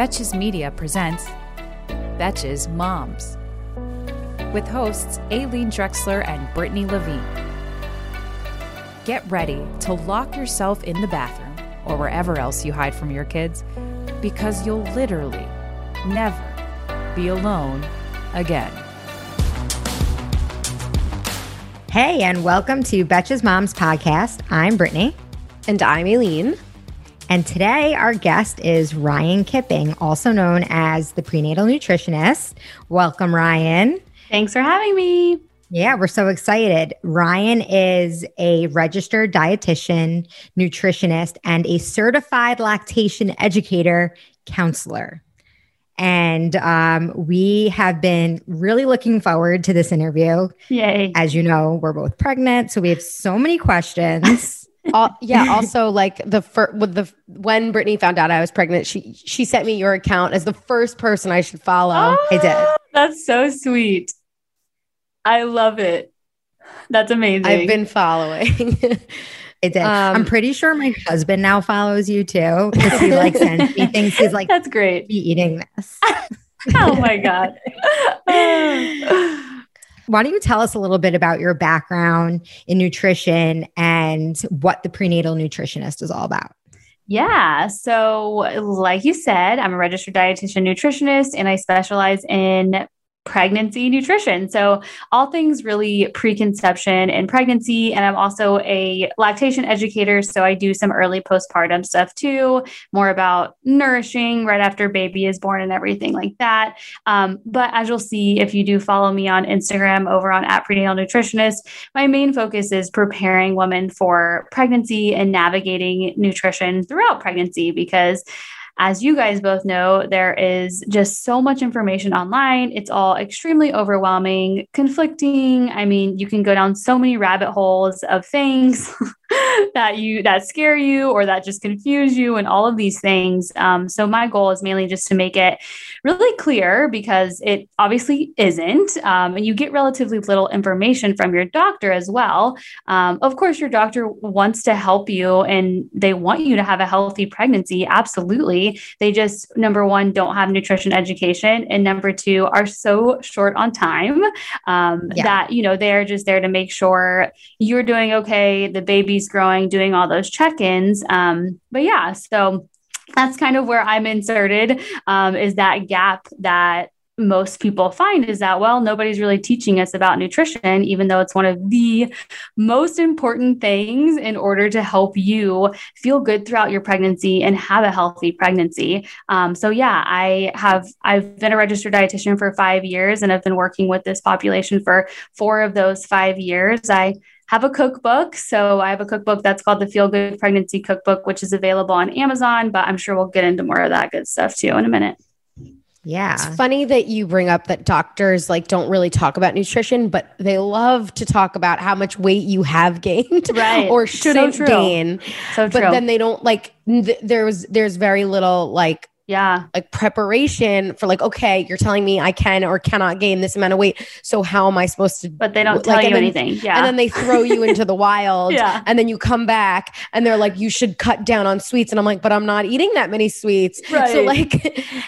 Betches Media presents Betches Moms with hosts Aileen Drexler and Brittany Levine. Get ready to lock yourself in the bathroom or wherever else you hide from your kids because you'll literally never be alone again. Hey, and welcome to Betches Moms podcast. I'm Brittany. And I'm Aileen. And today, our guest is Ryan Kipping, also known as the prenatal nutritionist. Welcome, Ryan. Thanks for having me. Yeah, we're so excited. Ryan is a registered dietitian, nutritionist, and a certified lactation educator counselor. And um, we have been really looking forward to this interview. Yay. As you know, we're both pregnant, so we have so many questions. All, yeah. Also, like the first with the when Brittany found out I was pregnant, she she sent me your account as the first person I should follow. Oh, I did. That's so sweet. I love it. That's amazing. I've been following. I did. Um, I'm pretty sure my husband now follows you too because he like sends me things. He's like, "That's great." Be eating this. oh my god. Why don't you tell us a little bit about your background in nutrition and what the prenatal nutritionist is all about? Yeah. So, like you said, I'm a registered dietitian nutritionist and I specialize in pregnancy nutrition. So, all things really preconception and pregnancy. And I'm also a lactation educator. So, I do some early postpartum stuff too, more about nourishing right after baby is born and everything like that. Um, but as you'll see, if you do follow me on Instagram over on at prenatal nutritionist, my main focus is preparing women for pregnancy and navigating nutrition throughout pregnancy because as you guys both know, there is just so much information online. It's all extremely overwhelming, conflicting. I mean, you can go down so many rabbit holes of things that you that scare you or that just confuse you and all of these things. Um, so my goal is mainly just to make it really clear because it obviously isn't, um, and you get relatively little information from your doctor as well. Um, of course, your doctor wants to help you and they want you to have a healthy pregnancy. Absolutely, they just number one don't have nutrition education, and number two are so short on time um, yeah. that you know they're just there to make sure you're doing okay, the baby's growing, doing all those check-ins. Um, but yeah, so that's kind of where I'm inserted um, is that gap that most people find is that well nobody's really teaching us about nutrition even though it's one of the most important things in order to help you feel good throughout your pregnancy and have a healthy pregnancy um, so yeah i have i've been a registered dietitian for five years and i've been working with this population for four of those five years i have a cookbook. So I have a cookbook that's called the Feel Good Pregnancy Cookbook, which is available on Amazon, but I'm sure we'll get into more of that good stuff too in a minute. Yeah. It's funny that you bring up that doctors like don't really talk about nutrition, but they love to talk about how much weight you have gained right. or shouldn't so gain. So true. But then they don't like th- there's there's very little like yeah. Like preparation for like okay you're telling me i can or cannot gain this amount of weight so how am i supposed to but they don't tell like, you then, anything. Yeah. and then they throw you into the wild yeah. and then you come back and they're like you should cut down on sweets and i'm like but i'm not eating that many sweets. Right. so like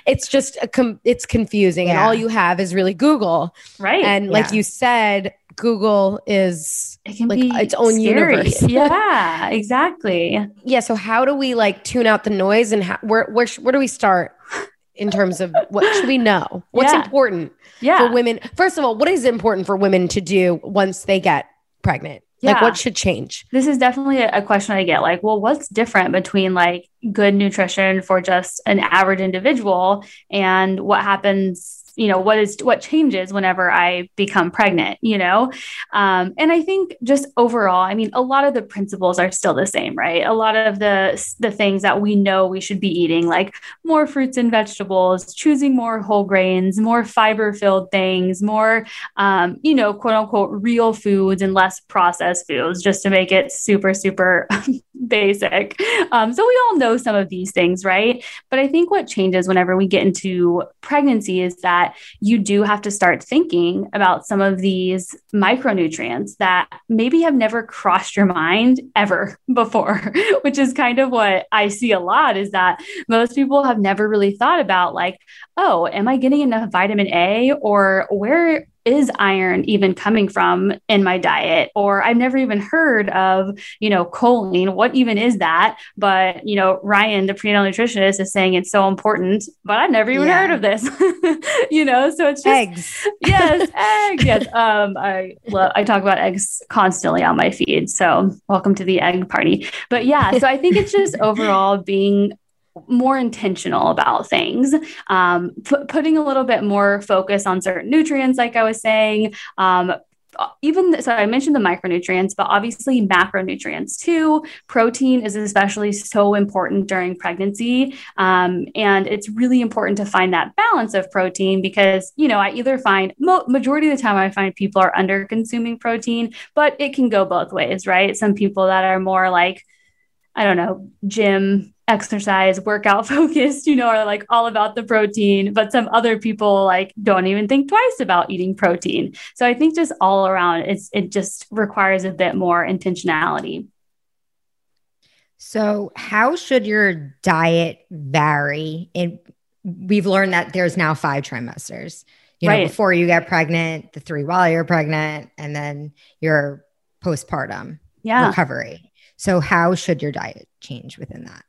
it's just a com- it's confusing yeah. and all you have is really google. Right. And like yeah. you said Google is it can like be its own scary. universe. yeah, exactly. Yeah. So how do we like tune out the noise and how, where where where do we start in terms of what should we know? What's Yeah. important Yeah. for women? First of all, what is important for women to do once they get pregnant? Like what should change? this is definitely a question I get like, well, what's different between like good nutrition for just an average individual. And what happens you know what is what changes whenever i become pregnant you know? Um, and i think just overall i mean a lot of the principles are still the same right? A lot of the the things that we know we should be eating like more fruits and vegetables choosing more whole grains more fiber filled things more um, you know quote unquote real foods and less processed foods just to make it super super basic. Um, so we all know some of these things right? But i think what changes whenever we get into pregnancy is that you do have to start thinking about some of these micronutrients that maybe have never crossed your mind ever before, which is kind of what I see a lot is that most people have never really thought about, like, oh, am I getting enough vitamin A or where is iron even coming from in my diet? Or i've never even heard of you know choline. What even is that? But you know ryan the prenatal nutritionist is saying it's so important but i've never even yeah. heard of this you know? So it's just eggs. Yes eggs yes. Um i love i talk about eggs constantly on my feed. So welcome to the egg party. But yeah so i think it's just overall being more intentional about things, um, p- putting a little bit more focus on certain nutrients, like I was saying. Um, even so, I mentioned the micronutrients, but obviously macronutrients too. Protein is especially so important during pregnancy. Um, and it's really important to find that balance of protein because, you know, I either find mo- majority of the time I find people are under consuming protein, but it can go both ways, right? Some people that are more like, I don't know, gym exercise workout focused you know are like all about the protein but some other people like don't even think twice about eating protein so i think just all around it's it just requires a bit more intentionality so how should your diet vary and we've learned that there's now five trimesters you know right. before you get pregnant the three while you're pregnant and then your postpartum yeah. recovery so, how should your diet change within that?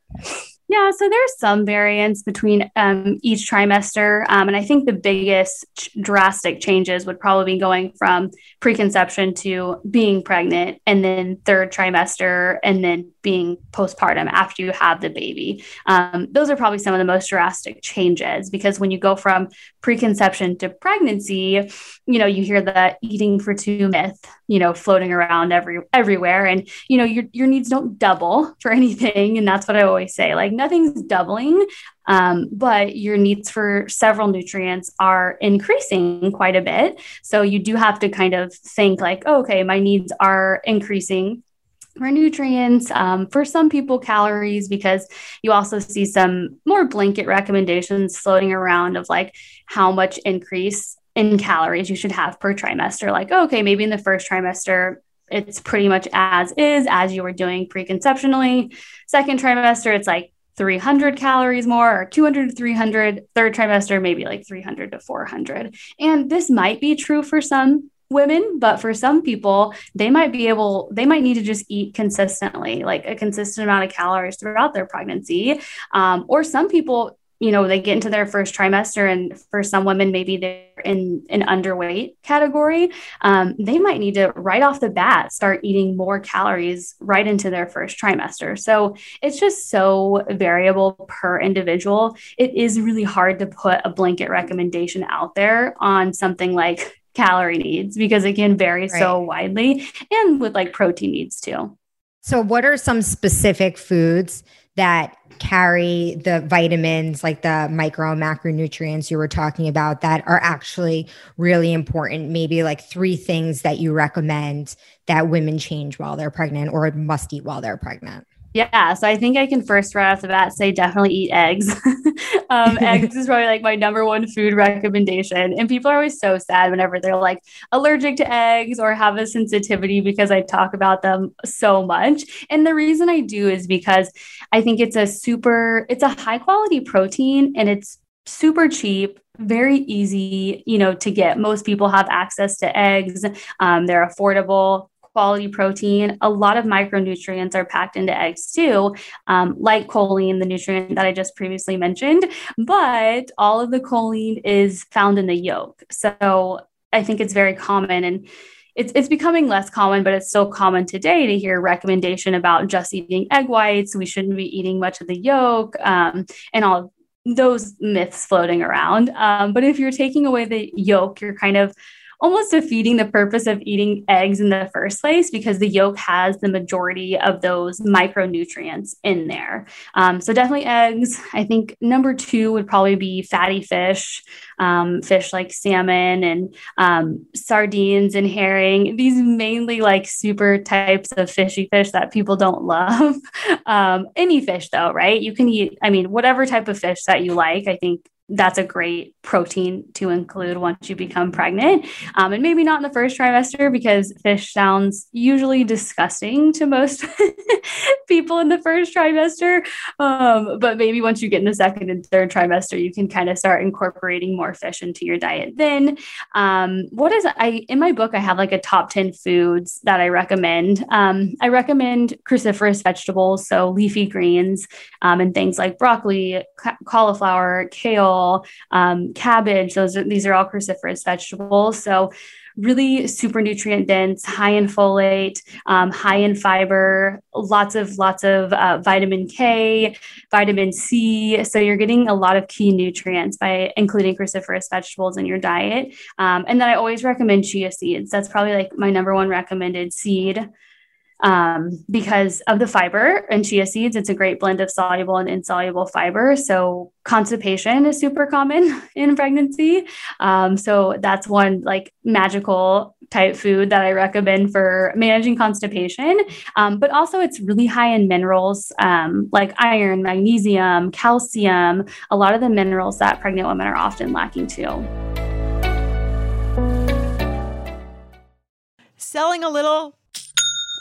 Yeah, so there's some variance between um, each trimester. Um, and I think the biggest ch- drastic changes would probably be going from preconception to being pregnant and then third trimester and then being postpartum after you have the baby. Um, those are probably some of the most drastic changes because when you go from preconception to pregnancy, you know, you hear the eating for two myth, you know, floating around every everywhere. And, you know, your, your needs don't double for anything. And that's what I always say. Like nothing's doubling. Um, but your needs for several nutrients are increasing quite a bit. So you do have to kind of think like, oh, okay, my needs are increasing for nutrients, um, for some people, calories, because you also see some more blanket recommendations floating around of like how much increase in calories you should have per trimester. Like, oh, okay, maybe in the first trimester, it's pretty much as is as you were doing preconceptionally. Second trimester, it's like 300 calories more or 200 to 300 third trimester maybe like 300 to 400 and this might be true for some women, but for some people, they might be able, they might need to just eat consistently, like a consistent amount of calories throughout their pregnancy. Um, or some people, you know, they get into their first trimester, and for some women, maybe they're in an underweight category. Um, they might need to right off the bat start eating more calories right into their first trimester. So it's just so variable per individual. It is really hard to put a blanket recommendation out there on something like calorie needs because it can vary right. so widely and with like protein needs too. So, what are some specific foods that carry the vitamins, like the micro and macronutrients you were talking about, that are actually really important? Maybe like three things that you recommend that women change while they're pregnant or must eat while they're pregnant. Yeah, so I think I can first right off the bat say definitely eat eggs. um, eggs is probably like my number one food recommendation. And people are always so sad whenever they're like allergic to eggs or have a sensitivity because I talk about them so much. And the reason I do is because I think it's a super, it's a high quality protein and it's super cheap very easy you know to get most people have access to eggs um, they're affordable quality protein. A lot of micronutrients are packed into eggs too, um, like choline, the nutrient that I just previously mentioned. But all of the choline is found in the yolk. So I think it's very common and it's, it's becoming less common, but it's still common today to hear recommendation about just eating egg whites. We shouldn't be eating much of the yolk um, and all those myths floating around. Um, but if you're taking away the yolk, you're kind of almost defeating the purpose of eating eggs in the first place because the yolk has the majority of those micronutrients in there. Um, so definitely eggs. I think number two would probably be fatty fish, um, fish like salmon and um, sardines and herring. These mainly like super types of fishy fish that people don't love. Um, any fish though, right? You can eat. I mean, whatever type of fish that you like. I think that's a great protein to include once you become pregnant. Um, and maybe not in the first trimester because fish sounds usually disgusting to most people in the first trimester. Um, but maybe once you get in the second and third trimester, you can kind of start incorporating more fish into your diet. Then, um, what is I in my book? I have like a top 10 foods that I recommend. Um, I recommend cruciferous vegetables, so leafy greens um, and things like broccoli, ca- cauliflower, kale um, cabbage. Those are these are all cruciferous vegetables. So really super nutrient dense, high in folate, um, high in fiber, lots of lots of uh, vitamin K, vitamin C. So you're getting a lot of key nutrients by including cruciferous vegetables in your diet. Um, and then I always recommend chia seeds. That's probably like my number one recommended seed um, because of the fiber and chia seeds. It's a great blend of soluble and insoluble fiber. So constipation is super common in pregnancy. Um, so that's one like magical type food that I recommend for managing constipation. Um, but also it's really high in minerals um, like iron, magnesium, calcium, a lot of the minerals that pregnant women are often lacking too. Selling a little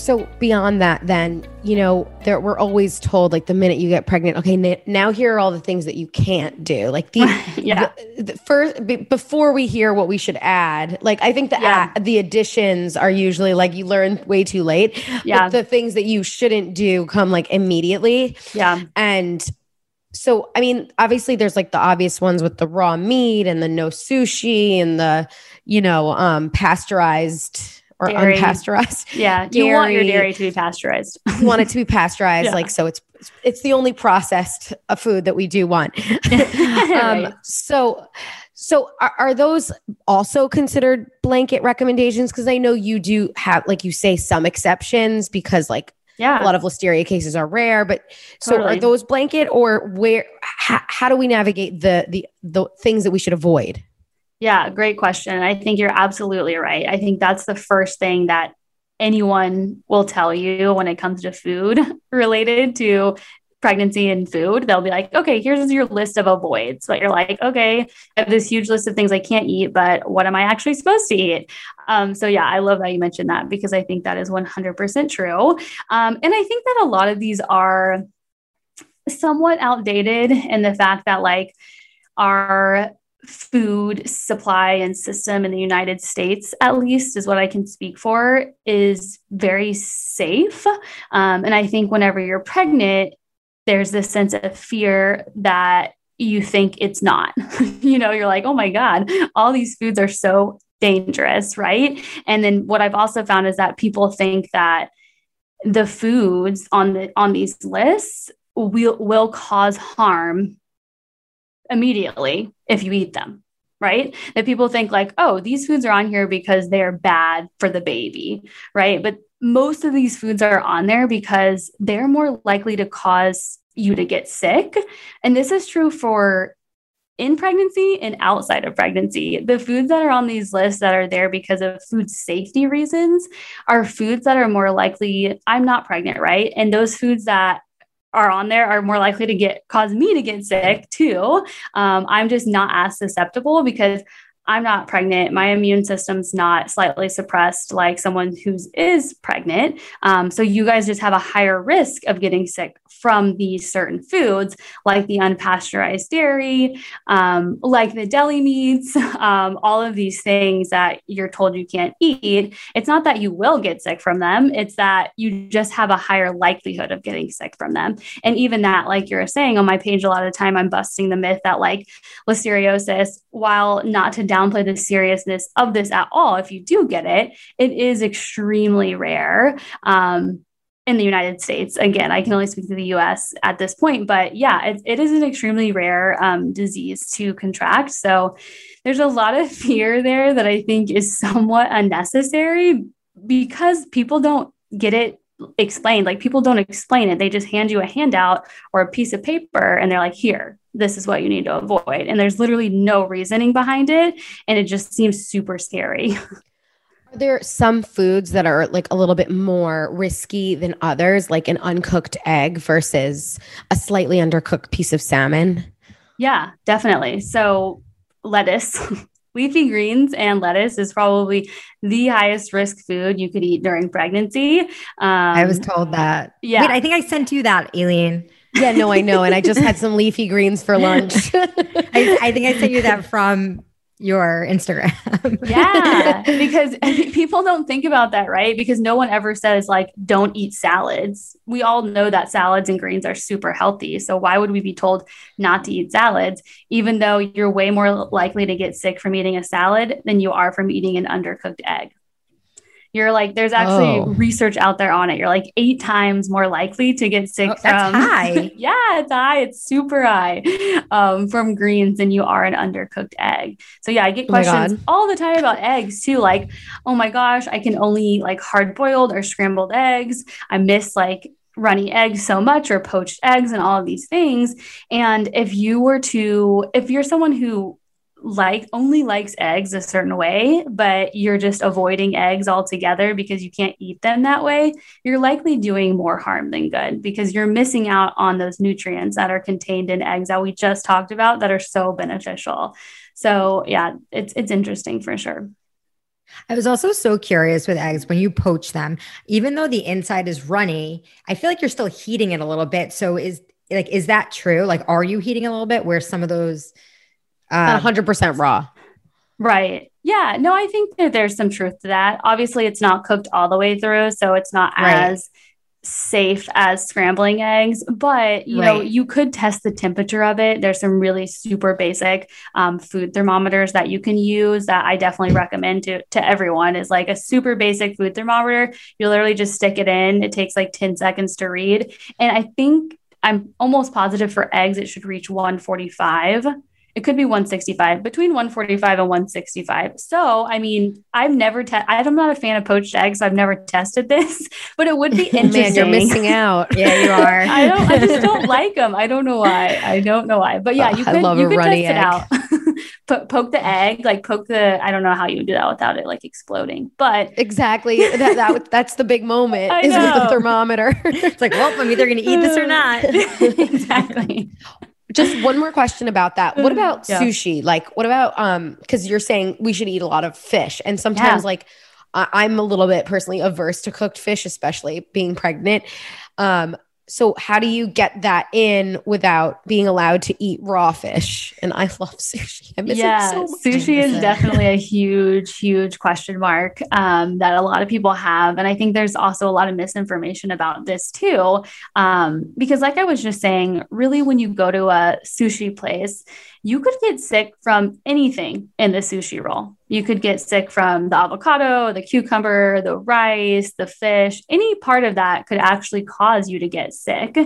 So beyond that then you know there we're always told like the minute you get pregnant okay n- now here are all the things that you can't do like the, yeah. the, the first b- before we hear what we should add like i think the Yeah. a- the additions are usually like you learn way too late Yeah. but the things that you shouldn't do come like immediately Yeah. and so i mean obviously there's like the obvious ones with the raw meat and the no sushi and the you know um pasteurized or Dairy. unpasteurized Yeah. You want your Dairy. dairy to be pasteurized. you want it to be pasteurized Yeah. like so it's it's the only processed uh, food that we do want um, Right. so so are, are those also considered blanket recommendations because i know you do have like you say some exceptions because like yeah. a lot of listeria cases are rare but so Totally. are those blanket or where how, how do we navigate the the the things that we should avoid Yeah, great question. I think you're absolutely right. I think that's the first thing that anyone will tell you when it comes to food related to pregnancy and food, they'll be like, okay, here's your list of avoids. But you're like, okay, I have this huge list of things I can't eat, but what am I actually supposed to eat? Um, so yeah, I love that you mentioned that because I think that is 100% true. Um, and I think that a lot of these are somewhat outdated in the fact that like our food supply and system in the United States, at least, is what I can speak for, is very safe. Um, and I think whenever you're pregnant, there's this sense of fear that you think it's not. you know, you're like, oh my God, all these foods are so dangerous, right? And then what I've also found is that people think that the foods on the on these lists will will cause harm immediately if you eat them right that people think like oh these foods are on here because they're bad for the baby right but most of these foods are on there because they're more likely to cause you to get sick and this is true for in pregnancy and outside of pregnancy. The foods that are on these lists that are there because of food safety reasons are foods that are more likely, I'm not pregnant, right? And those foods that are on there are more likely to get cause me to get sick too. Um, I'm just not as susceptible because I'm not pregnant. My immune system's not slightly suppressed like someone who is is pregnant. Um, so you guys just have a higher risk of getting sick from these certain foods, like the unpasteurized dairy, um, like the deli meats, um, all of these things that you're told you can't eat. It's not that you will get sick from them, it's that you just have a higher likelihood of getting sick from them. And even that, like you're saying on my page, a lot of the time I'm busting the myth that like listeriosis, while not to downplay the seriousness of this at all, if you do get it, it is extremely rare. Um, in the United States. Again, I can only speak to the US at this point, but yeah, it, it is an extremely rare um, disease to contract. So there's a lot of fear there that I think is somewhat unnecessary because people don't get it explained. Like people don't explain it. They just hand you a handout or a piece of paper and they're like, here, this is what you need to avoid. And there's literally no reasoning behind it. And it just seems super scary. Are there some foods that are like a little bit more risky than others, like an uncooked egg versus a slightly undercooked piece of salmon? Yeah, definitely. So, lettuce, leafy greens, and lettuce is probably the highest risk food you could eat during pregnancy. Um, I was told that. Yeah. Wait, I think I sent you that, Aileen. Yeah, no, I know. And I just had some leafy greens for lunch. I, I think I sent you that from your Instagram. yeah, because people don't think about that, right? Because no one ever says, like, don't eat salads. We all know that salads and greens are super healthy. So why would we be told not to eat salads, even though you're way more likely to get sick from eating a salad than you are from eating an undercooked egg? You're like there's actually oh. research out there on it. You're like eight times more likely to get sick oh, from high. Yeah it's high. It's super high um, from greens than you are an undercooked egg. So yeah i get oh questions oh all the time about eggs too like oh my gosh i can only eat like hard boiled or scrambled eggs. I miss like runny eggs so much or poached eggs and all of these things. And if you were to if you're someone who like only likes eggs a certain way, but you're just avoiding eggs altogether because you can't eat them that way, you're likely doing more harm than good because you're missing out on those nutrients that are contained in eggs that we just talked about that are so beneficial. So, yeah, it's it's interesting for sure. I was also so curious with eggs when you poach them, even though the inside is runny, I feel like you're still heating it a little bit. So is like is that true? Like are you heating a little bit where some of those uh, 100% raw. Right. Yeah. No, I think that there's some truth to that. Obviously, it's not cooked all the way through, so it's not right. as safe as scrambling eggs, but you right. know, you could test the temperature of it. There's some really super basic um, food thermometers that you can use that I definitely recommend to, to everyone is like a super basic food thermometer. You literally just stick it in. It takes like 10 seconds to read. And I think I'm almost positive for eggs, it should reach 145 it could be 165 between 145 and 165 so i mean i've never te- i'm not a fan of poached eggs so i've never tested this but it would be interesting Man, you're missing out yeah you are i don't i just don't like them i don't know why i don't know why but yeah you could, you could test egg. it out po- poke the egg, like poke the. I don't know how you do that without it like exploding, but Exactly. that, that that's the big moment is with the thermometer. It's like, well, I'm either going to eat this or not. exactly. Just one more question about that. What about Yeah. sushi? Like, what about um? Because you're saying we should eat a lot of fish, and sometimes Yeah. like I- I'm a little bit personally averse to cooked fish, especially being pregnant. Um, so how do you get that in without being allowed to eat raw fish? And I love sushi. I miss yeah, it so much. sushi is it. definitely a huge, huge question mark um, that a lot of people have, and I think there's also a lot of misinformation about this too. Um, because, like I was just saying, really, when you go to a sushi place, you could get sick from anything in the sushi roll. You could get sick from the avocado, the cucumber, the rice, the fish. Any part of that could actually cause you to get sick.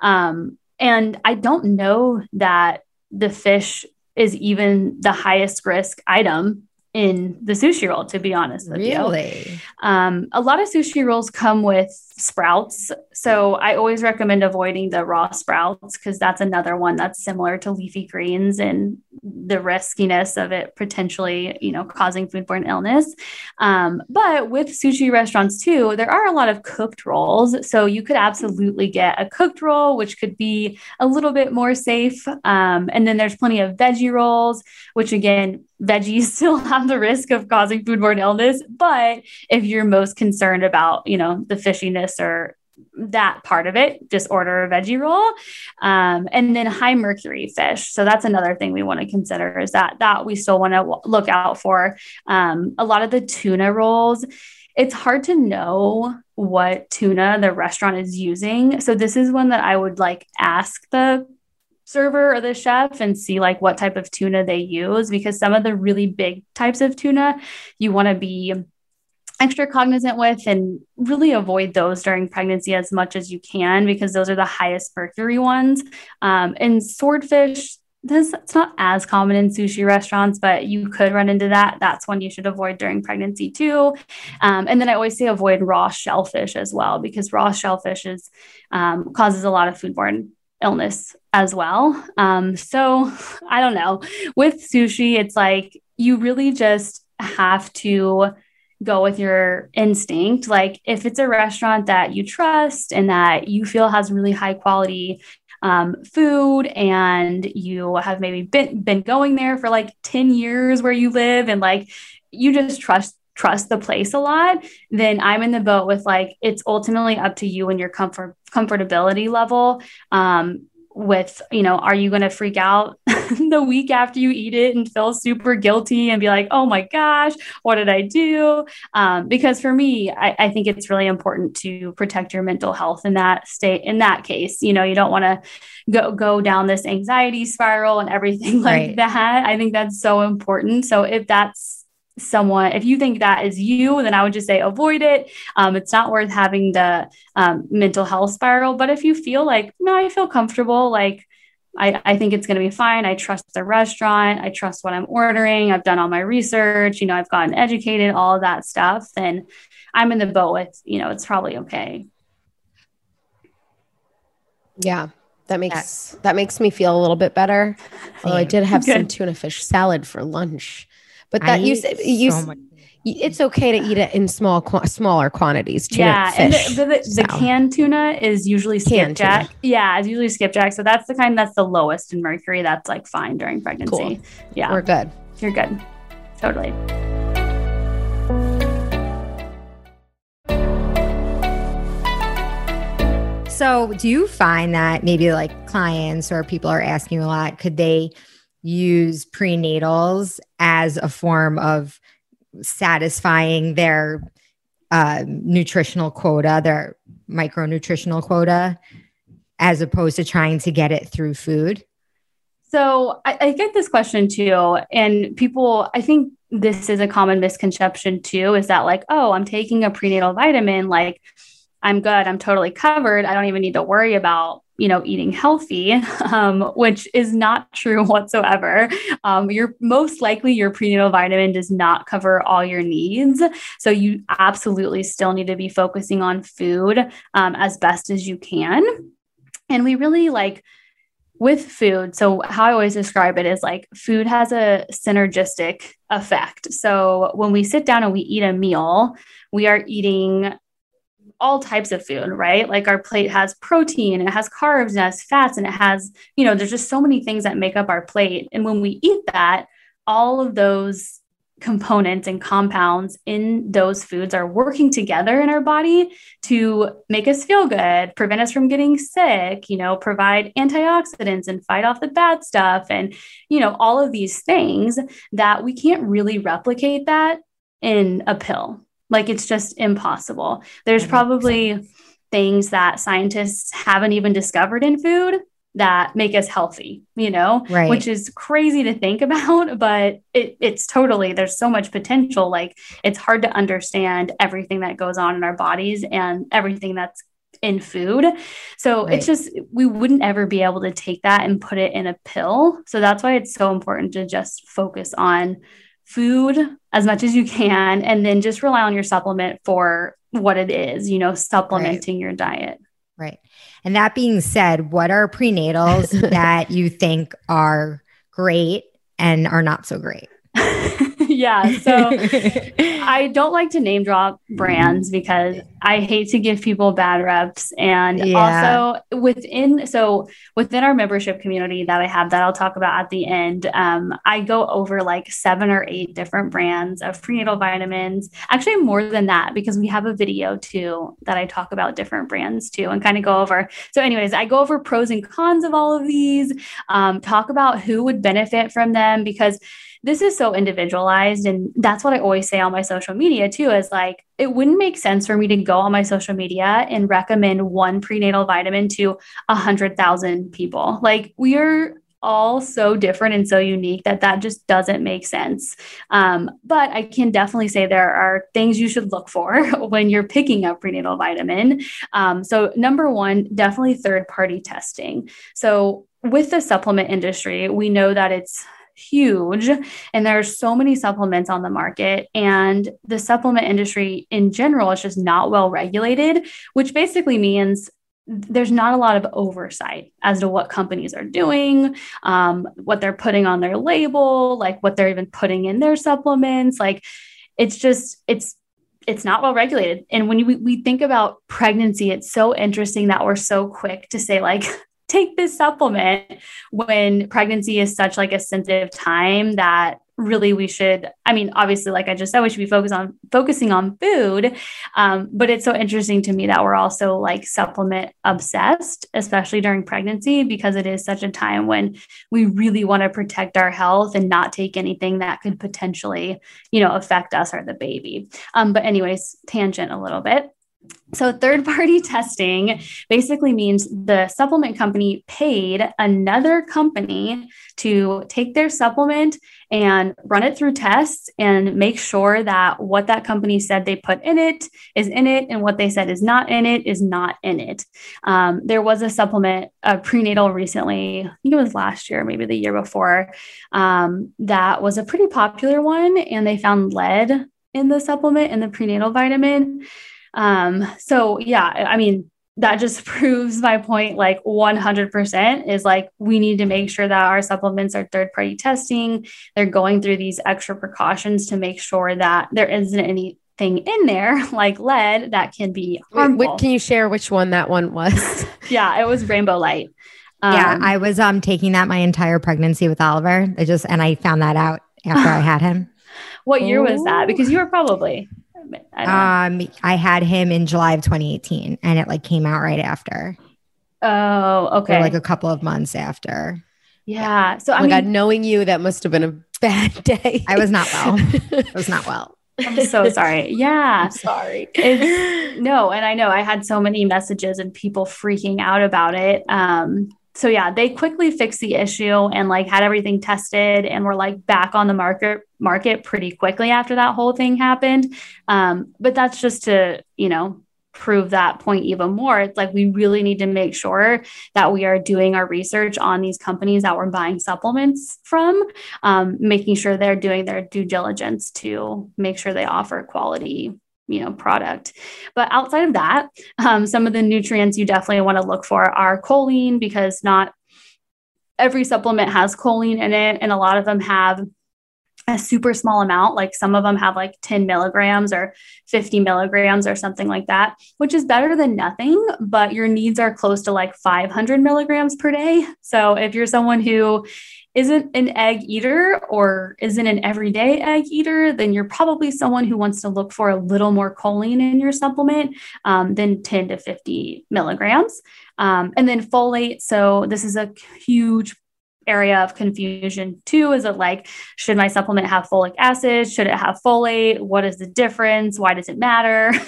Um, and I don't know that the fish is even the highest risk item in the sushi roll, to be honest with you. Really? Um, a lot of sushi rolls come with sprouts. So I always recommend avoiding the raw sprouts because that's another one that's similar to leafy greens and the riskiness of it potentially, you know, causing foodborne illness. Um, but with sushi restaurants too, there are a lot of cooked rolls. So you could absolutely get a cooked roll, which could be a little bit more safe. Um, and then there's plenty of veggie rolls, which again, veggies still have the risk of causing foodborne illness. But if you're most concerned about, you know, the fishiness or that part of it, just order a veggie roll. Um, and then high mercury fish. So that's another thing we want to consider is that that we still want to w- look out for. Um, a lot of the tuna rolls, it's hard to know what tuna the restaurant is using. So this is one that I would like ask the server or the chef and see like what type of tuna they use because some of the really big types of tuna you want to be extra cognizant with and really avoid those during pregnancy as much as you can because those are the highest mercury ones um, and swordfish this it's not as common in sushi restaurants but you could run into that that's one you should avoid during pregnancy too um, and then i always say avoid raw shellfish as well because raw shellfish is um, causes a lot of foodborne illness as well. Um, so I don't know. With sushi, it's like you really just have to go with your instinct. Like if it's a restaurant that you trust and that you feel has really high quality um, food and you have maybe been, been going there for like 10 years where you live and like you just trust trust the place a lot then i'm in the boat with like it's ultimately up to you and your comfort comfortability level um, with you know are you going to freak out the week after you eat it and feel super guilty and be like oh my gosh what did i do? Um, because for me I, I think it's really important to protect your mental health in that state in that case. You know you don't want to go go down this anxiety spiral and everything like Right. that. I think that's so important. So if that's someone if you think that is you then i would just say avoid it um, it's not worth having the um, mental health spiral but if you feel like no i feel comfortable like I, I think it's going to be fine. I trust the restaurant. I trust what I'm ordering. I've done all my research. You know, I've gotten educated, all of that stuff. Then I'm in the boat with, you know, it's probably okay. Yeah. That makes that makes me feel a little bit better. Although I did have some tuna fish salad for lunch, but I that you eat said you so much- it's okay to eat it in small smaller quantities. Tuna yeah, and fish. the, the, the canned tuna is usually skipjack. Yeah, it's usually skipjack. So that's the kind that's the lowest in mercury. That's like fine during pregnancy. Cool. Yeah, We're good. you're good. Totally. So, do you find that maybe like clients or people are asking a lot, could they use prenatals as a form of satisfying their uh, nutritional quota, their micronutritional quota, as opposed to trying to get it through food? So I, I get this question too. And people, I think this is a common misconception too is that, like, oh, I'm taking a prenatal vitamin, like, I'm good, I'm totally covered. I don't even need to worry about, you know, eating healthy, um, which is not true whatsoever. Um, you're most likely your prenatal vitamin does not cover all your needs. So you absolutely still need to be focusing on food um, as best as you can. And we really like, with food, so how I always describe it is like food has a synergistic effect. So when we sit down and we eat a meal, we are eating all types of food, right? Like our plate has protein, it has carbs, it has fats, and it has, you know, there's just so many things that make up our plate. And when we eat that, all of those components and compounds in those foods are working together in our body to make us feel good, prevent us from getting sick, you know, provide antioxidants and fight off the bad stuff and you know, all of these things that we can't really replicate that in a pill. Like it's just impossible. There's mm-hmm. probably things that scientists haven't even discovered in food that make us healthy, you know, Right. which is crazy to think about, but it, it's totally, there's so much potential. Like it's hard to understand everything that goes on in our bodies and everything that's in food. So Right. it's just, we wouldn't ever be able to take that and put it in a pill. So that's why it's so important to just focus on food as much as you can and then just rely on your supplement for what it is, you know, supplementing your diet. Right. And that being said, what are prenatals that you think are great and are not so great? yeah. So I don't like to name drop brands because I hate to give people bad reps. And Yeah. also within, so within our membership community that I have that I'll talk about at the end, um, I go over like seven or eight different brands of prenatal vitamins. Actually, more than that because we have a video too that I talk about different brands too and kind of go over. So, anyways, I go over pros and cons of all of these, um, talk about who would benefit from them because this is so individualized and that's what i always say on my social media too is like it wouldn't make sense for me to go on my social media and recommend one prenatal vitamin to a hundred thousand people. Like we are all so different and so unique that that just doesn't make sense. Um, but i can definitely say there are things you should look for when you're picking up prenatal vitamin. Um, so number one definitely third party testing. So with the supplement industry we know that it's huge and there are so many supplements on the market. And the supplement industry in general is just not well regulated which basically means there's not a lot of oversight as to what companies are doing um, what they're putting on their label like what they're even putting in their supplements. Like it's just it's it's not well regulated. And when you, we think about pregnancy it's so interesting that we're so quick to say like take this supplement when pregnancy is such like a sensitive time that really we should i mean obviously like i just said we should be focused on focusing on food. Um, but it's so interesting to me that we're also like supplement obsessed especially during pregnancy because it is such a time when we really want to protect our health and not take anything that could potentially you know affect us or the baby. Um, but anyways tangent a little bit so, third party testing basically means the supplement company paid another company to take their supplement and run it through tests and make sure that what that company said they put in it is in it and what they said is not in it is not in it. Um, there was a supplement, a prenatal recently, I think it was last year, maybe the year before, um, that was a pretty popular one, and they found lead in the supplement in the prenatal vitamin. Um, so yeah, I mean, that just proves my point like 100% is like we need to make sure that our supplements are third party testing. They're going through these extra precautions to make sure that there isn't anything in there like lead that can be harmful. what, can you share which one that one was? yeah, it was rainbow light. yeah, Um, I was um taking that my entire pregnancy with Oliver. I just and I found that out after I had him. what year was that? Because you were probably I don't know. Um, I had him in July of 2018, and it like came out right after, oh, or okay. like a couple of months after. yeah. So Oh I my mean, God, knowing you, that must have been a bad day. I was not well. I was not well. I'm so sorry. Yeah. I'm sorry. It's no, and I know I had so many messages and people freaking out about it. Um, so yeah, they quickly fixed the issue and like had everything tested and were like back on the market market pretty quickly after that whole thing happened. Um, but that's just to, you know, prove that point even more. It's like we really need to make sure that we are doing our research on these companies that we're buying supplements from, um, making sure they're doing their due diligence to make sure they offer quality you know product but outside of that um, some of the nutrients you definitely want to look for are choline because not every supplement has choline in it, and a lot of them have a super small amount. Like some of them have like 10 milligrams or 50 milligrams or something like that, which is better than nothing. But your needs are close to like 500 milligrams per day. So if you're someone who isn't an egg eater or isn't an everyday egg eater, then you're probably someone who wants to look for a little more choline in your supplement um, than 10 to 50 milligrams. Um, and then folate. So, this is a huge area of confusion too. Is it like should my supplement have folic acid? Should it have folate? What is the difference? Why does it matter?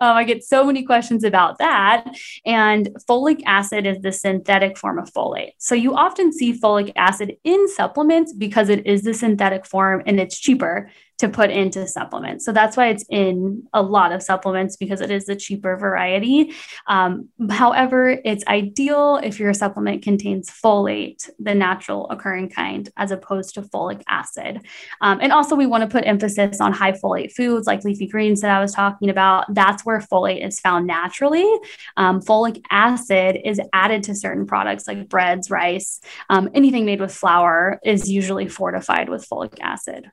Um, i get so many questions about that. And folic acid is the synthetic form of folate. So you often see folic acid in supplements because it is the synthetic form and it's cheaper to put into supplements. So that's why it's in a lot of supplements because it is the cheaper variety. Um, however, it's ideal if your supplement contains folate, the natural occurring kind, as opposed to folic acid. Um, and also, we want to put emphasis on high folate foods like leafy greens that I was talking about. That's where folate is found naturally. Um, folic acid is added to certain products like breads, rice, um, anything made with flour is usually fortified with folic acid.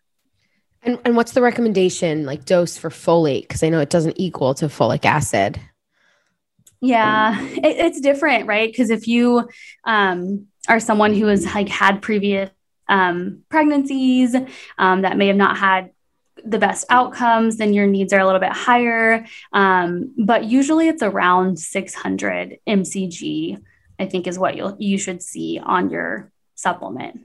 And, and what's the recommendation like dose for folate? Because I know it doesn't equal to folic acid. Yeah, it, it's different, right? Because if you um, are someone who has like had previous um, pregnancies um, that may have not had the best outcomes, then your needs are a little bit higher. Um, but usually it's around 600 mcg, I think is what you'll you should see on your supplement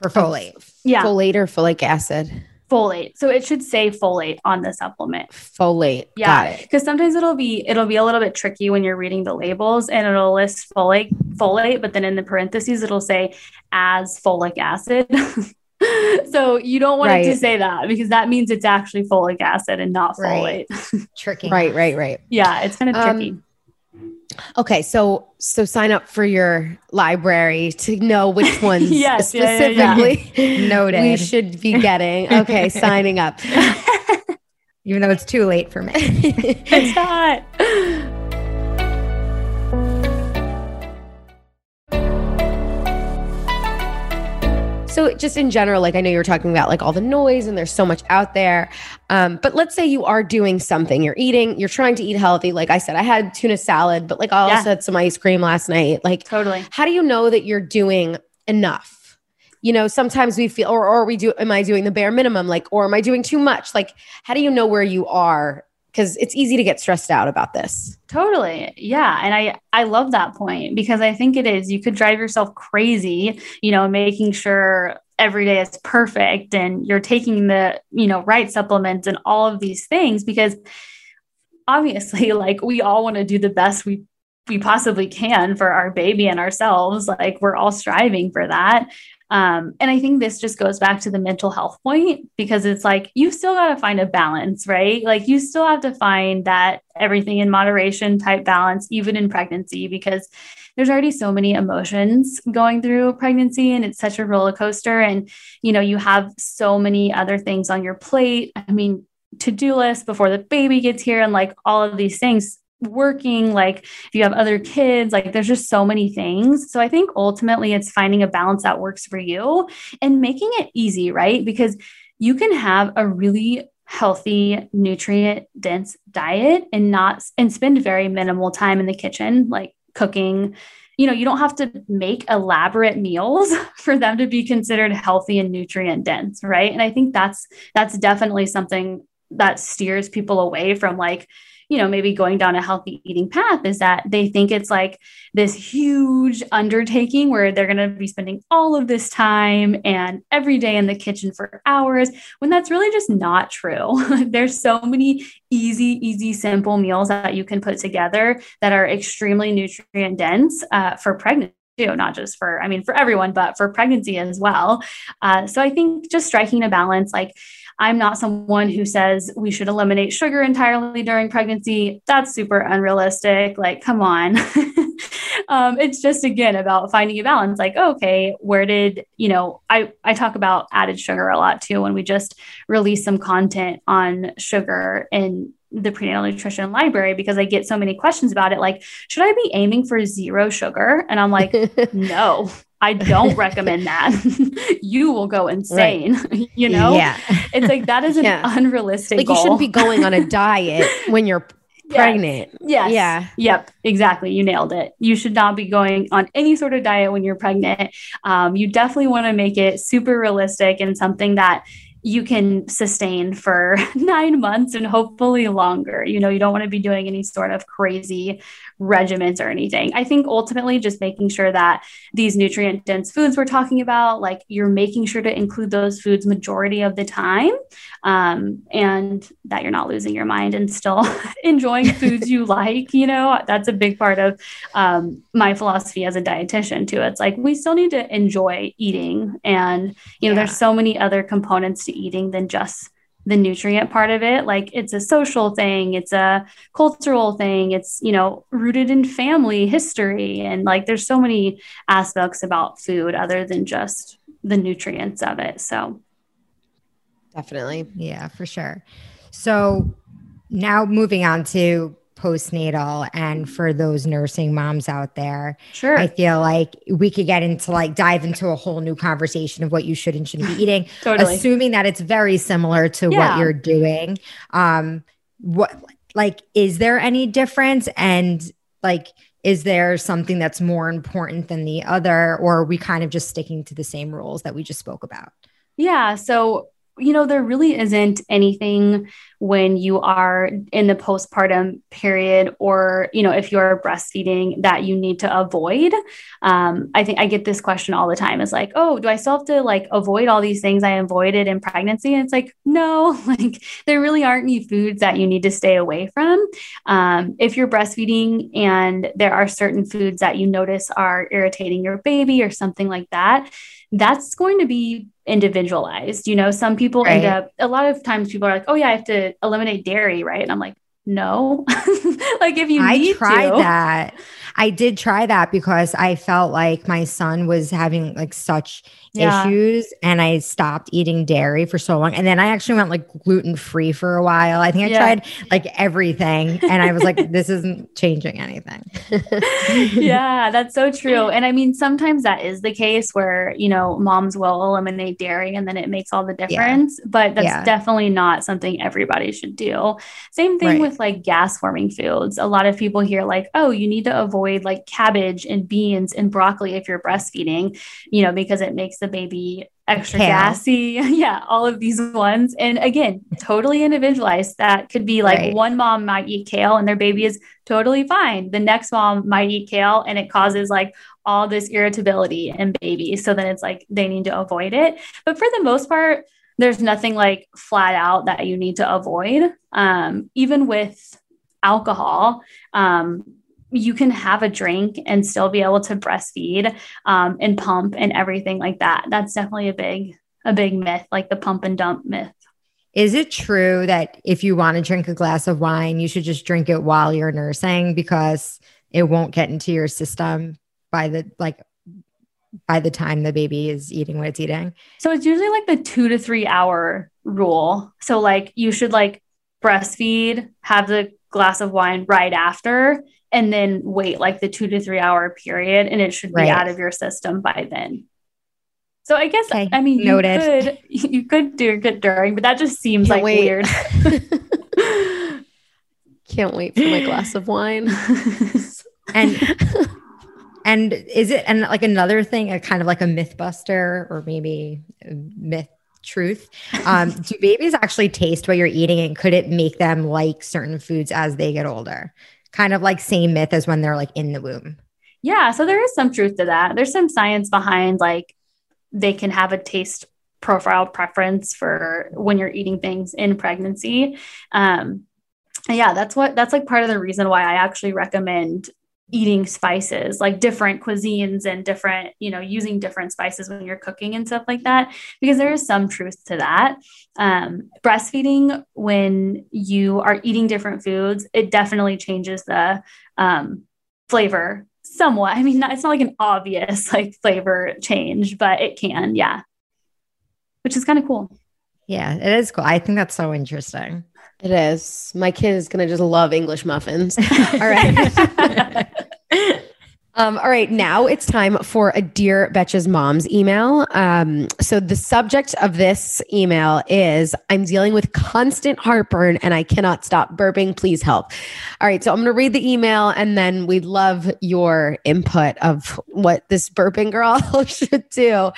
for folate. Yeah. Folate or folic acid? Folate. So it should say folate on the supplement. Folate. Yeah. Because sometimes it'll be it'll be a little bit tricky when you're reading the labels and it'll list folate, folate, but then in the parentheses it'll say as folic acid. so you don't want right. it to say that because that means it's actually folic acid and not folate. Right. tricky. Right, right, right. Yeah, it's kind of um, tricky. Okay, so so sign up for your library to know which ones yes, specifically yeah, yeah. noted we should be getting. Okay, signing up. Even though it's too late for me. it's not. So just in general, like I know you were talking about like all the noise and there's so much out there. Um, but let's say you are doing something, you're eating, you're trying to eat healthy. Like I said, I had tuna salad, but like I also yeah. had some ice cream last night. Like totally. How do you know that you're doing enough? You know, sometimes we feel, or, or we do, am I doing the bare minimum? Like, or am I doing too much? Like, how do you know where you are because it's easy to get stressed out about this. Totally. Yeah, and I I love that point because I think it is you could drive yourself crazy, you know, making sure every day is perfect and you're taking the, you know, right supplements and all of these things because obviously like we all want to do the best we we possibly can for our baby and ourselves like we're all striving for that um, and I think this just goes back to the mental health point because it's like you still got to find a balance, right? Like you still have to find that everything in moderation type balance, even in pregnancy, because there's already so many emotions going through pregnancy and it's such a roller coaster. And, you know, you have so many other things on your plate. I mean, to do list before the baby gets here and like all of these things working like if you have other kids like there's just so many things. So i think ultimately it's finding a balance that works for you and making it easy right? Because you can have a really healthy nutrient dense diet and not and spend very minimal time in the kitchen like cooking. You know you don't have to make elaborate meals for them to be considered healthy and nutrient dense right? And i think that's that's definitely something that steers people away from like you know, maybe going down a healthy eating path is that they think it's like this huge undertaking where they're going to be spending all of this time and every day in the kitchen for hours when that's really just not true. There's so many easy, easy, simple meals that you can put together that are extremely nutrient dense uh, for pregnancy not just for, I mean, for everyone, but for pregnancy as well. Uh, so I think just striking a balance, like I'm not someone who says we should eliminate sugar entirely during pregnancy. That's super unrealistic. Like, come on. um, it's just again about finding a balance. Like, okay, where did you know? I I talk about added sugar a lot too when we just release some content on sugar and the prenatal nutrition library because I get so many questions about it. Like, should I be aiming for zero sugar? And I'm like, no, I don't recommend that. you will go insane. Right. you know? Yeah. It's like that is an yeah. unrealistic like goal. you shouldn't be going on a diet when you're pregnant. Yes. Yeah. Yep. Exactly. You nailed it. You should not be going on any sort of diet when you're pregnant. Um, you definitely want to make it super realistic and something that you can sustain for nine months and hopefully longer. You know, you don't want to be doing any sort of crazy regimens or anything. I think ultimately just making sure that these nutrient dense foods we're talking about, like you're making sure to include those foods majority of the time um, and that you're not losing your mind and still enjoying foods you like. You know, that's a big part of um, my philosophy as a dietitian too. It's like we still need to enjoy eating and, you know, yeah. there's so many other components to eating than just the nutrient part of it like it's a social thing it's a cultural thing it's you know rooted in family history and like there's so many aspects about food other than just the nutrients of it so. Definitely. Yeah for sure. So now moving on to postnatal and for those nursing moms out there. Sure. I feel like we could get into like dive into a whole new conversation of what you should and shouldn't be eating, totally. assuming that it's very similar to yeah. what you're doing. Um, what like is there any difference? And like, is there something that's more important than the other, or are we kind of just sticking to the same rules that we just spoke about? Yeah. So you know, there really isn't anything when you are in the postpartum period or, you know, if you're breastfeeding that you need to avoid. Um, I think I get this question all the time is like, oh, do I still have to like avoid all these things I avoided in pregnancy? And it's like, no, like there really aren't any foods that you need to stay away from. Um, if you're breastfeeding and there are certain foods that you notice are irritating your baby or something like that, that's going to be individualized. You know, some people right. end up, a lot of times people are like, oh, yeah, I have to eliminate dairy, right? And I'm like, no. like if you I tried to. that. I did try that because I felt like my son was having like such yeah. issues and I stopped eating dairy for so long. And then I actually went like gluten free for a while. I think I yeah. tried like everything and I was like, this isn't changing anything. yeah, that's so true. And I mean, sometimes that is the case where, you know, moms will eliminate dairy and then it makes all the difference, yeah. but that's definitely not something everybody should do. Same thing right. with like gas forming foods. A lot of people hear like, oh, you need to avoid like cabbage and beans and broccoli if you're breastfeeding, you know, because it makes the baby extra Kale. gassy. yeah, all of these ones. And again, totally individualized. That could be like right. one mom might eat kale and their baby is totally fine. The next mom might eat kale and it causes like all this irritability in babies. So then it's like they need to avoid it. But for the most part, there's nothing like flat out that you need to avoid. Um, even with alcohol, um, you can have a drink and still be able to breastfeed um, and pump and everything like that. That's definitely a big a big myth, like the pump and dump myth. Is it true that if you want to drink a glass of wine, you should just drink it while you're nursing because it won't get into your system by the like by the time the baby is eating what it's eating? So it's usually like the 2 to 3 hour rule. So like you should like breastfeed, have the glass of wine right after and then wait like the two to three hour period and it should be right. out of your system by then so i guess okay. i mean Noted. you could you could do it during but that just seems Can't like wait. weird Can't wait for my glass of wine. and and is it and like another thing, a kind of like a myth buster or maybe myth truth? Um, do babies actually taste what you're eating, and could it make them like certain foods as they get older? Kind of like same myth as when they're like in the womb. Yeah, so there is some truth to that. There's some science behind like they can have a taste profile preference for when you're eating things in pregnancy. Um, yeah, that's what that's like part of the reason why I actually recommend eating spices like different cuisines and different you know using different spices when you're cooking and stuff like that because there is some truth to that. Um, breastfeeding when you are eating different foods it definitely changes the um, flavor somewhat. I mean not, it's not like an obvious like flavor change but it can yeah. Which is kind of cool. Yeah it is cool. I think that's so interesting It is. My kid is going to just love English muffins. All right. Um, all right, now it's time for a Dear Betches Mom's email. Um, so the subject of this email is I'm dealing with constant heartburn and I cannot stop burping. Please help. All right, so I'm going to read the email and then we'd love your input of what this burping girl should do.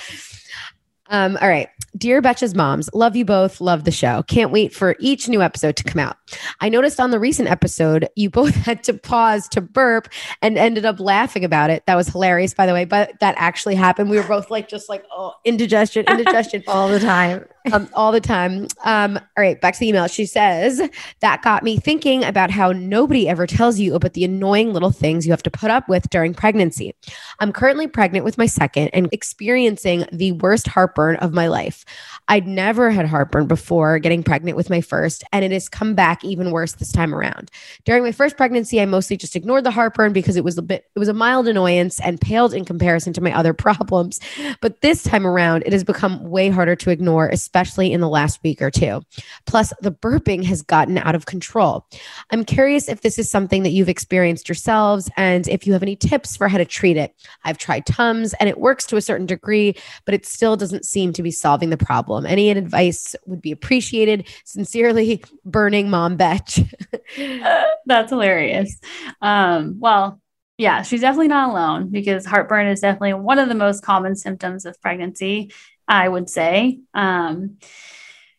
Um, all right. Dear Betches moms, love you both, love the show. Can't wait for each new episode to come out. I noticed on the recent episode, you both had to pause to burp and ended up laughing about it. That was hilarious, by the way, but that actually happened. We were both like, just like, oh, indigestion, indigestion all the time. Um, all the time. Um, all right, back to the email. She says, That got me thinking about how nobody ever tells you about the annoying little things you have to put up with during pregnancy. I'm currently pregnant with my second and experiencing the worst heartburn of my life. I'd never had heartburn before getting pregnant with my first, and it has come back even worse this time around. During my first pregnancy, I mostly just ignored the heartburn because it was a bit, it was a mild annoyance and paled in comparison to my other problems. But this time around, it has become way harder to ignore, especially in the last week or two. Plus, the burping has gotten out of control. I'm curious if this is something that you've experienced yourselves and if you have any tips for how to treat it. I've tried Tums and it works to a certain degree, but it still doesn't seem to be solving the problem. Any advice would be appreciated. Sincerely, burning mom betch. That's hilarious. Um, well, yeah, she's definitely not alone because heartburn is definitely one of the most common symptoms of pregnancy, I would say. Um,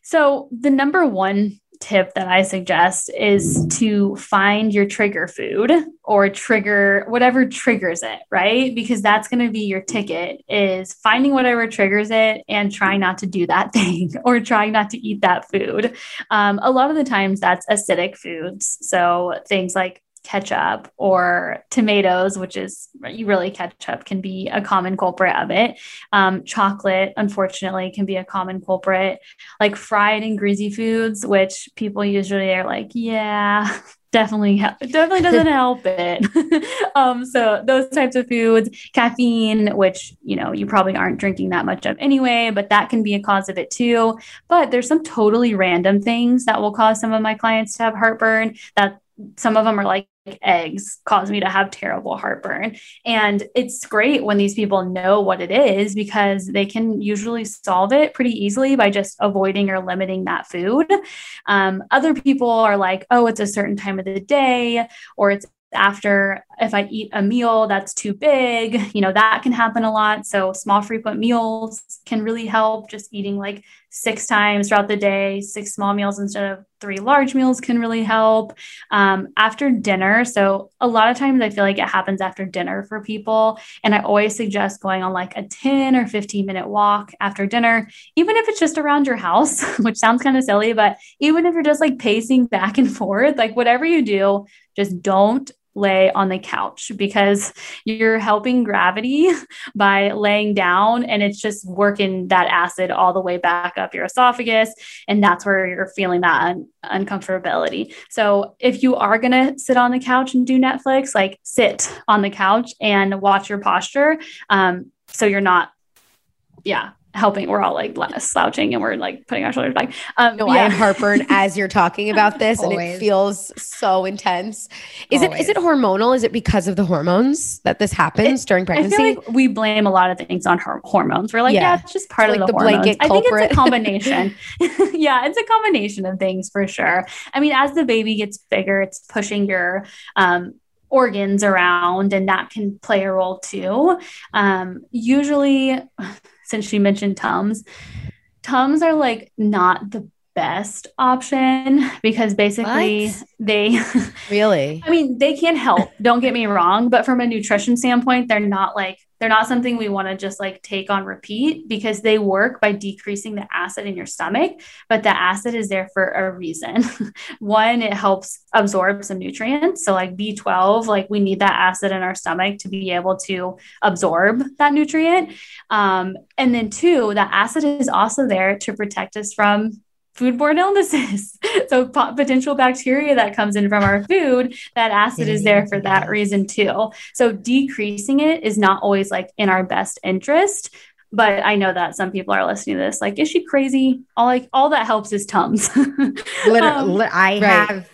so, the number one tip that I suggest is to find your trigger food or trigger whatever triggers it, right? Because that's going to be your ticket is finding whatever triggers it and trying not to do that thing or trying not to eat that food. Um, a lot of the times that's acidic foods. So things like ketchup or tomatoes, which is really ketchup, can be a common culprit of it. Um, chocolate, unfortunately, can be a common culprit. Like fried and greasy foods, which people usually are like, yeah. Definitely, definitely doesn't help it. um, so those types of foods, caffeine, which you know you probably aren't drinking that much of anyway, but that can be a cause of it too. But there's some totally random things that will cause some of my clients to have heartburn. That some of them are like eggs cause me to have terrible heartburn. And it's great when these people know what it is because they can usually solve it pretty easily by just avoiding or limiting that food. Um, other people are like, oh, it's a certain time of the day, or it's after if I eat a meal that's too big, you know, that can happen a lot. So small frequent meals can really help. Just eating like six times throughout the day, six small meals instead of three large meals can really help. Um, after dinner, so a lot of times I feel like it happens after dinner for people. And I always suggest going on like a 10 or 15 minute walk after dinner, even if it's just around your house, which sounds kind of silly, but even if you're just like pacing back and forth, like whatever you do, just don't lay on the couch because you're helping gravity by laying down and it's just working that acid all the way back up your esophagus and that's where you're feeling that un- uncomfortability. So if you are going to sit on the couch and do Netflix, like sit on the couch and watch your posture um, so you're not yeah helping. We're all like slouching and we're like putting our shoulders back. Um, no, yeah. I have heartburn as you're talking about this, and it feels so intense. Is Always. it is it hormonal? Is it because of the hormones that this happens it, during pregnancy? I feel like we blame a lot of things on hormones. We're like, yeah, yeah it's just part it's of like the, the hormones. I think it's a combination. yeah, it's a combination of things for sure. I mean, as the baby gets bigger, it's pushing your um, organs around and that can play a role too um, usually since she mentioned Tums, Tums are like not the best option because basically what? they really? I mean they can help don't get me wrong but from a nutrition standpoint they're not like they're not something we want to just like take on repeat because they work by decreasing the acid in your stomach but the acid is there for a reason. One it helps absorb some nutrients. So like b12 like we need that acid in our stomach to be able to absorb that nutrient. Um, and then two the acid is also there to protect us from foodborne illnesses. so potential bacteria that comes in from our food, that acid is there for that reason too. So decreasing it is not always like in our best interest. but I know that some people are listening to this like, is she crazy? All like all that helps is Tums. Literally, Um, I right. have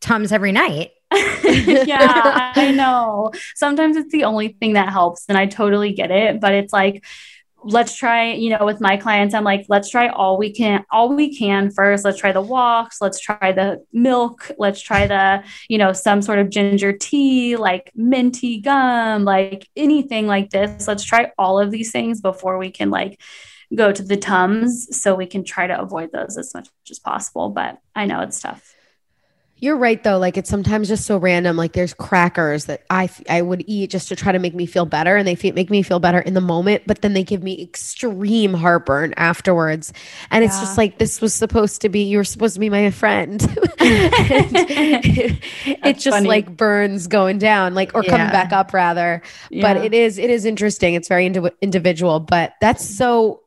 Tums every night. yeah, I know. Sometimes it's the only thing that helps, and I totally get it. But it's like, let's try, you know, with my clients, I'm like, let's try all we can, all we can first. Let's try the walks, let's try the milk, let's try the, you know, some sort of ginger tea, like minty gum, like anything like this. Let's try all of these things before we can like go to the Tums so we can try to avoid those as much as possible. But I know it's tough. You're right though. Like it's sometimes just so random. Like there's crackers that I I would eat just to try to make me feel better, and they make me feel better in the moment. But then they give me extreme heartburn afterwards, and it's just like this was supposed to be. You were supposed to be my friend. And it just funny. like burns going down, like or coming back up rather. But it is it is interesting. It's very indi- individual. But that's so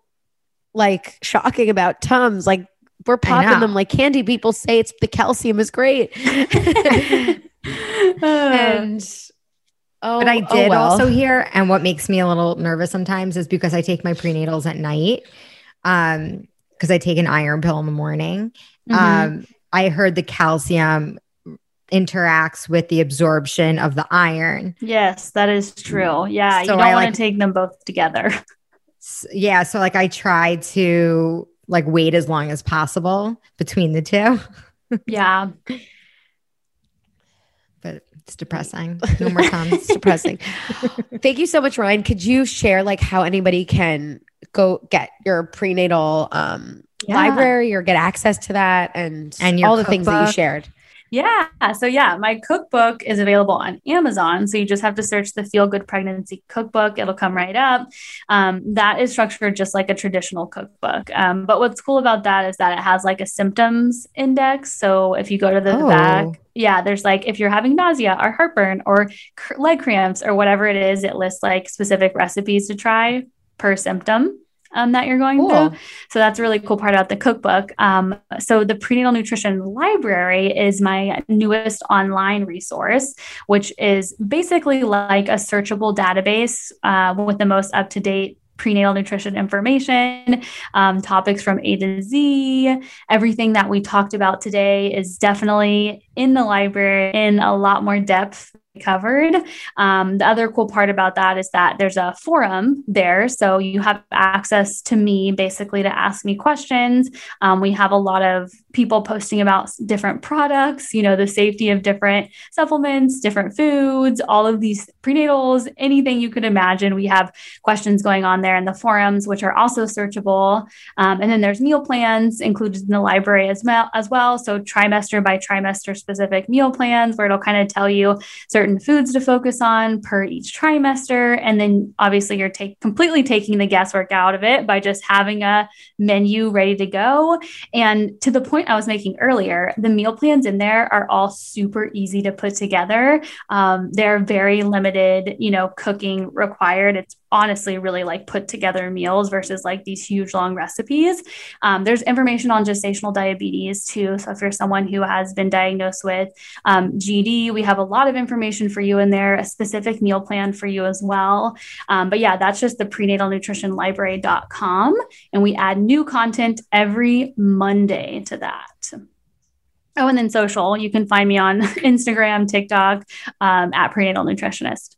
like shocking about Tums. Like we're popping them like candy. People say it's the calcium is great. and oh, But I oh did well. also hear, and what makes me a little nervous sometimes is because I take my prenatals at night. Um, because I take an iron pill in the morning. Mhm. Um, I heard the calcium interacts with the absorption of the iron. Yes, that is true. Yeah, So you don't want like- to take them both together. Yeah, so like I try to like wait as long as possible between the two, yeah. but it's depressing. No more it's times. depressing. Thank you so much, Ryann. Could you share like how anybody can go get your prenatal um Yeah. library or get access to that and And your all the things that you shared? Yeah. So, yeah, my cookbook is available on Amazon. So, you just have to search the Feel Good Pregnancy Cookbook. It'll come right up. Um, that is structured just like a traditional cookbook. Um, but what's cool about that is that it has like a symptoms index. So, if you go to the Oh. back, yeah, there's like if you're having nausea or heartburn or cr- leg cramps or whatever it is, it lists like specific recipes to try per symptom. Um, that you're going Cool. through. So that's a really cool part about the cookbook. Um, so the prenatal nutrition library is my newest online resource, which is basically like a searchable database uh, with the most up to date prenatal nutrition information, um, topics from A to Z. Everything that we talked about today is definitely in the library in a lot more depth covered. Um, the other cool part about that is that there's a forum there. So you have access to me basically to ask me questions. Um, we have a lot of people posting about different products, you know, the safety of different supplements, different foods, all of these prenatals, anything you could imagine. We have questions going on there in the forums, which are also searchable. Um, and then there's meal plans included in the library as well, as well. So trimester by trimester specific meal plans, where it'll kind of tell you certain foods to focus on per each trimester. And then obviously you're take, completely taking the guesswork out of it by just having a menu ready to go. And to the point I was making earlier, the meal plans in there are all super easy to put together. Um, they're very limited, you know, cooking required. It's honestly really like put together meals versus like these huge long recipes. Um, there's information on gestational diabetes too. So if you're someone who has been diagnosed with um, GD, we have a lot of information for you in there, a specific meal plan for you as well. Um, but yeah, that's just the prenatalnutritionlibrary.com. And we add new content every Monday to that. Oh, and then social, you can find me on Instagram, TikTok um, at prenatal nutritionist.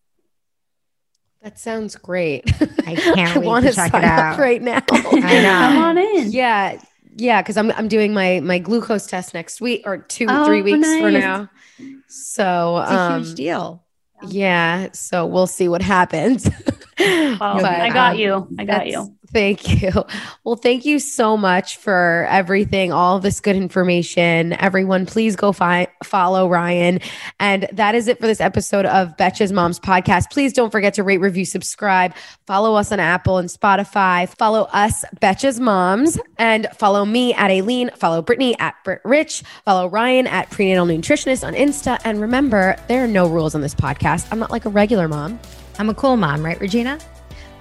That sounds great. I can't wait to wanna check it sign up out. right now. I know. Come on in. Yeah. Yeah, because I'm I'm doing my my glucose test next week or two Oh, three weeks from nice. now. So It's a um, huge deal. yeah, so we'll see what happens. Well, But, I got um, you. I got you. Thank you. Well, thank you so much for everything, all this good information. Everyone, please go fi- follow Ryann. And that is it for this episode of Betches Moms podcast. Please don't forget to rate, review, subscribe, follow us on Apple and Spotify, follow us, Betches Moms, and follow me at Aileen, follow Brittany at Britt Rich, follow Ryann at Prenatal Nutritionist on Insta. And remember, there are no rules on this podcast. I'm not like a regular mom. I'm a cool mom, right, Regina?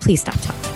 Please stop talking.